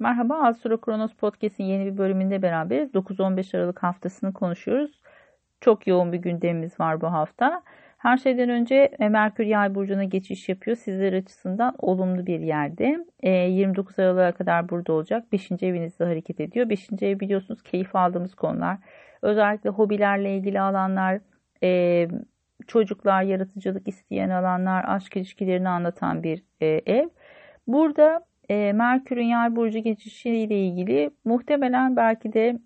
Merhaba Astro Kronos Podcast'in yeni bir bölümünde beraberiz. 9-15 Aralık haftasını konuşuyoruz. Çok yoğun bir gündemimiz var bu hafta. Her şeyden önce e, Merkür Yay burcuna geçiş yapıyor. Sizler açısından olumlu bir yerde. 29 e, Aralık'a kadar burada olacak. 5. evinizde hareket ediyor. 5. ev biliyorsunuz keyif aldığımız konular. Özellikle hobilerle ilgili alanlar, e, çocuklar, yaratıcılık isteyen alanlar, aşk ilişkilerini anlatan bir ev. Burada e, Merkür'ün yay burcu geçişiyle ilgili muhtemelen belki de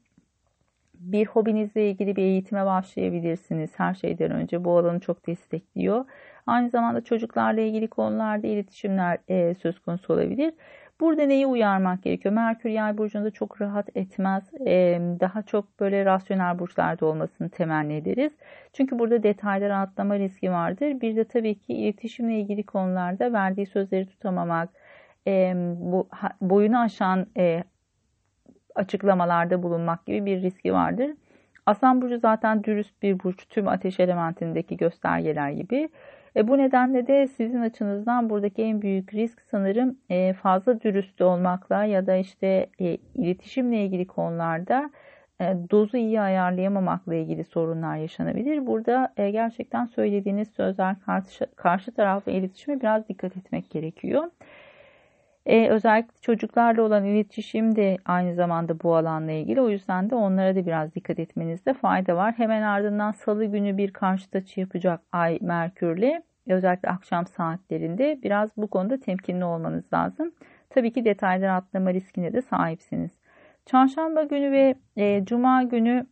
bir hobinizle ilgili bir eğitime başlayabilirsiniz her şeyden önce. Bu alanı çok destekliyor. Aynı zamanda çocuklarla ilgili konularda iletişimler e, söz konusu olabilir. Burada neyi uyarmak gerekiyor? Merkür yay burcunda çok rahat etmez. E, daha çok böyle rasyonel burçlarda olmasını temenni ederiz. Çünkü burada detaylara atlama riski vardır. Bir de tabii ki iletişimle ilgili konularda verdiği sözleri tutamamak, e, bu boyunu aşan e, açıklamalarda bulunmak gibi bir riski vardır. Aslan burcu zaten dürüst bir burç tüm ateş elementindeki göstergeler gibi. E, bu nedenle de sizin açınızdan buradaki en büyük risk sanırım e, fazla dürüst olmakla ya da işte e, iletişimle ilgili konularda e, dozu iyi ayarlayamamakla ilgili sorunlar yaşanabilir. Burada e, gerçekten söylediğiniz sözler karşı, karşı tarafla iletişime biraz dikkat etmek gerekiyor. E, özellikle çocuklarla olan iletişim de aynı zamanda bu alanla ilgili. O yüzden de onlara da biraz dikkat etmenizde fayda var. Hemen ardından salı günü bir karşıt açı yapacak Ay Merkür'le. Özellikle akşam saatlerinde biraz bu konuda temkinli olmanız lazım. Tabii ki detayları atlama riskine de sahipsiniz. Çarşamba günü ve e, Cuma günü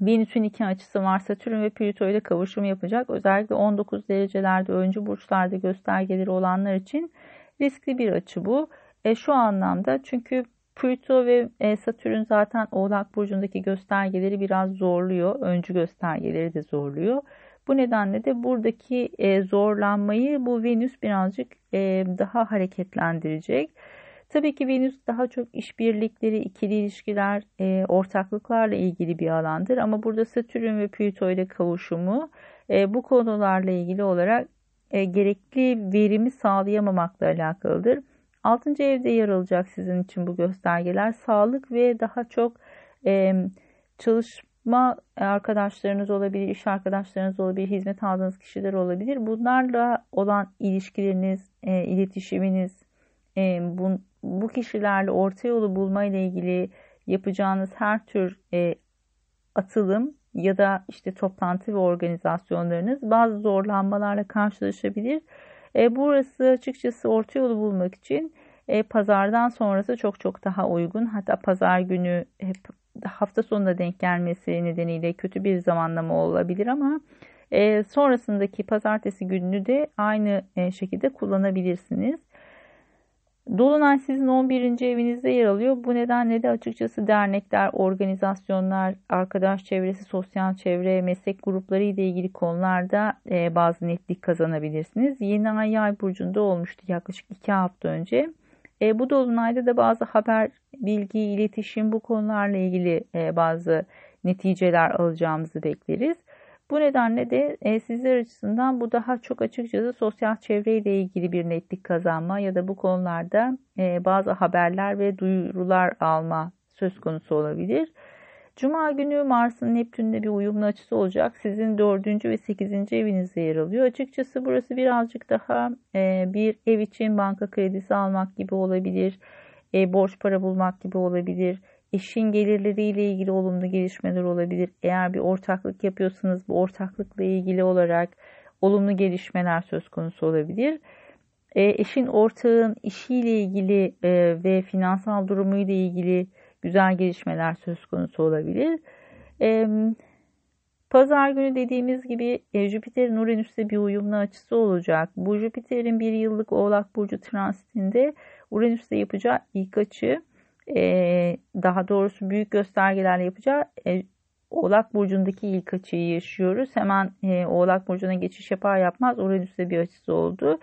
Venüs'ün iki açısı var. Satürn ve Plüto ile kavuşum yapacak. Özellikle 19 derecelerde öncü burçlarda göstergeleri olanlar için Riskli bir açı bu. E, şu anlamda çünkü Plüto ve e, Satürn zaten Oğlak Burcu'ndaki göstergeleri biraz zorluyor. Öncü göstergeleri de zorluyor. Bu nedenle de buradaki e, zorlanmayı bu Venüs birazcık e, daha hareketlendirecek. Tabii ki Venüs daha çok işbirlikleri, ikili ilişkiler, ortaklıklarla ilgili bir alandır. Ama burada Satürn ve Plüto ile kavuşumu bu konularla ilgili olarak e, gerekli verimi sağlayamamakla alakalıdır. 6. evde yer alacak sizin için bu göstergeler. Sağlık ve daha çok e, çalışma arkadaşlarınız olabilir, iş arkadaşlarınız olabilir, hizmet aldığınız kişiler olabilir. Bunlarla olan ilişkileriniz, e, iletişiminiz, e, bu, bu kişilerle orta yolu bulma ilgili yapacağınız her tür e, atılım ya da işte toplantı ve organizasyonlarınız bazı zorlanmalarla karşılaşabilir. E, burası açıkçası orta yolu bulmak için e, pazardan sonrası çok çok daha uygun. Hatta pazar günü hep hafta sonuna denk gelmesi nedeniyle kötü bir zamanlama olabilir ama e, sonrasındaki pazartesi gününü de aynı e, şekilde kullanabilirsiniz. Dolunay sizin 11. evinizde yer alıyor. Bu nedenle de açıkçası dernekler, organizasyonlar, arkadaş çevresi, sosyal çevre, meslek grupları ile ilgili konularda e, bazı netlik kazanabilirsiniz. Yeni ay yay burcunda olmuştu yaklaşık 2 hafta önce. E, bu dolunayda da bazı haber, bilgi, iletişim bu konularla ilgili e, bazı neticeler alacağımızı bekleriz. Bu nedenle de e, sizler açısından bu daha çok açıkçası sosyal çevreyle ilgili bir netlik kazanma ya da bu konularda e, bazı haberler ve duyurular alma söz konusu olabilir. Cuma günü Mars'ın Neptün'de bir uyumlu açısı olacak. Sizin dördüncü ve sekizinci evinizde yer alıyor. Açıkçası burası birazcık daha e, bir ev için banka kredisi almak gibi olabilir. E, borç para bulmak gibi olabilir eşin gelirleriyle ilgili olumlu gelişmeler olabilir. Eğer bir ortaklık yapıyorsanız bu ortaklıkla ilgili olarak olumlu gelişmeler söz konusu olabilir. E, eşin ortağın işiyle ilgili e, ve finansal durumuyla ilgili güzel gelişmeler söz konusu olabilir. E, Pazar günü dediğimiz gibi e, Jüpiter'in Uranüs'te bir uyumlu açısı olacak. Bu Jüpiter'in bir yıllık Oğlak Burcu transitinde Uranüs'te yapacağı ilk açı e, daha doğrusu büyük göstergelerle yapacağı e, Oğlak Burcu'ndaki ilk açıyı yaşıyoruz. Hemen e, Oğlak Burcu'na geçiş yapar yapmaz Uranüs'te bir açısı oldu.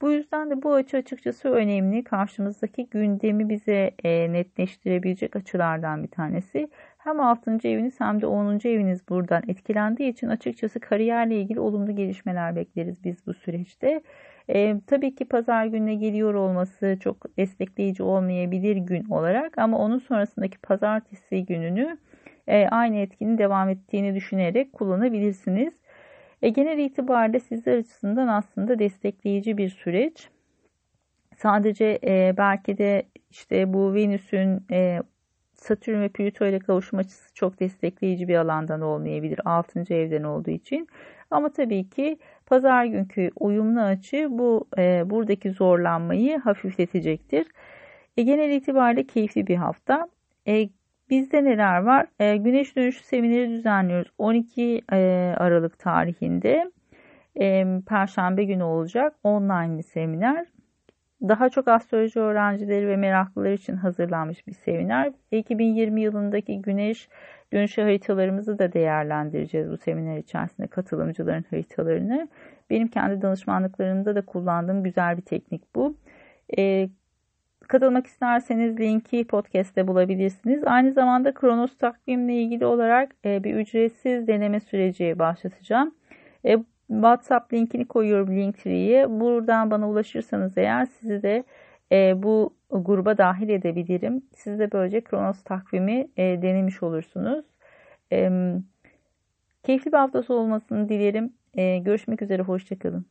Bu yüzden de bu açı açıkçası önemli. Karşımızdaki gündemi bize e, netleştirebilecek açılardan bir tanesi. Hem 6. eviniz hem de 10. eviniz buradan etkilendiği için açıkçası kariyerle ilgili olumlu gelişmeler bekleriz biz bu süreçte. E, tabii ki pazar gününe geliyor olması çok destekleyici olmayabilir gün olarak ama onun sonrasındaki pazartesi gününü e, aynı etkinin devam ettiğini düşünerek kullanabilirsiniz. E, genel itibariyle sizler açısından aslında destekleyici bir süreç. Sadece e, belki de işte bu Venüs'ün e, Satürn ve Plüto ile kavuşum açısı çok destekleyici bir alandan olmayabilir 6. evden olduğu için. Ama tabii ki pazar günkü uyumlu açı bu e, buradaki zorlanmayı hafifletecektir. E, genel itibariyle keyifli bir hafta. E, bizde neler var? E, güneş dönüşü semineri düzenliyoruz 12 e, Aralık tarihinde. E, Perşembe günü olacak online bir seminer daha çok astroloji öğrencileri ve meraklılar için hazırlanmış bir seminer. 2020 yılındaki güneş dönüşü haritalarımızı da değerlendireceğiz bu seminer içerisinde katılımcıların haritalarını. Benim kendi danışmanlıklarımda da kullandığım güzel bir teknik bu. Ee, katılmak isterseniz linki podcast'te bulabilirsiniz. Aynı zamanda Kronos takvimle ilgili olarak e, bir ücretsiz deneme süreci başlatacağım. E, WhatsApp linkini koyuyorum Linktree'ye. Buradan bana ulaşırsanız eğer sizi de e, bu gruba dahil edebilirim. Siz de böylece Kronos takvimi e, denemiş olursunuz. E, keyifli bir haftası olmasını dilerim. E, görüşmek üzere, hoşçakalın.